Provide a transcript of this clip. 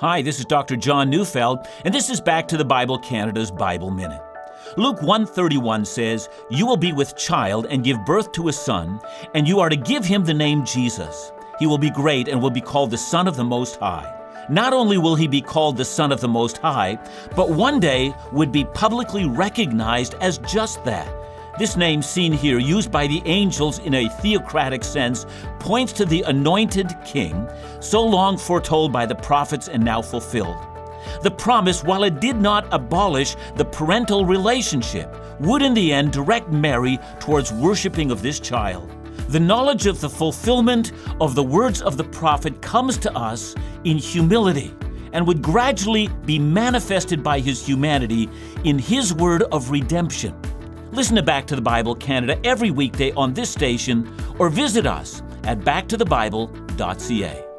Hi, this is Dr. John Neufeld, and this is Back to the Bible Canada's Bible Minute. Luke 131 says, "You will be with child and give birth to a son, and you are to give him the name Jesus. He will be great and will be called the Son of the Most High." Not only will he be called the Son of the Most High, but one day would be publicly recognized as just that. This name seen here, used by the angels in a theocratic sense, points to the anointed king, so long foretold by the prophets and now fulfilled. The promise, while it did not abolish the parental relationship, would in the end direct Mary towards worshiping of this child. The knowledge of the fulfillment of the words of the prophet comes to us in humility and would gradually be manifested by his humanity in his word of redemption. Listen to Back to the Bible Canada every weekday on this station or visit us at backtothebible.ca.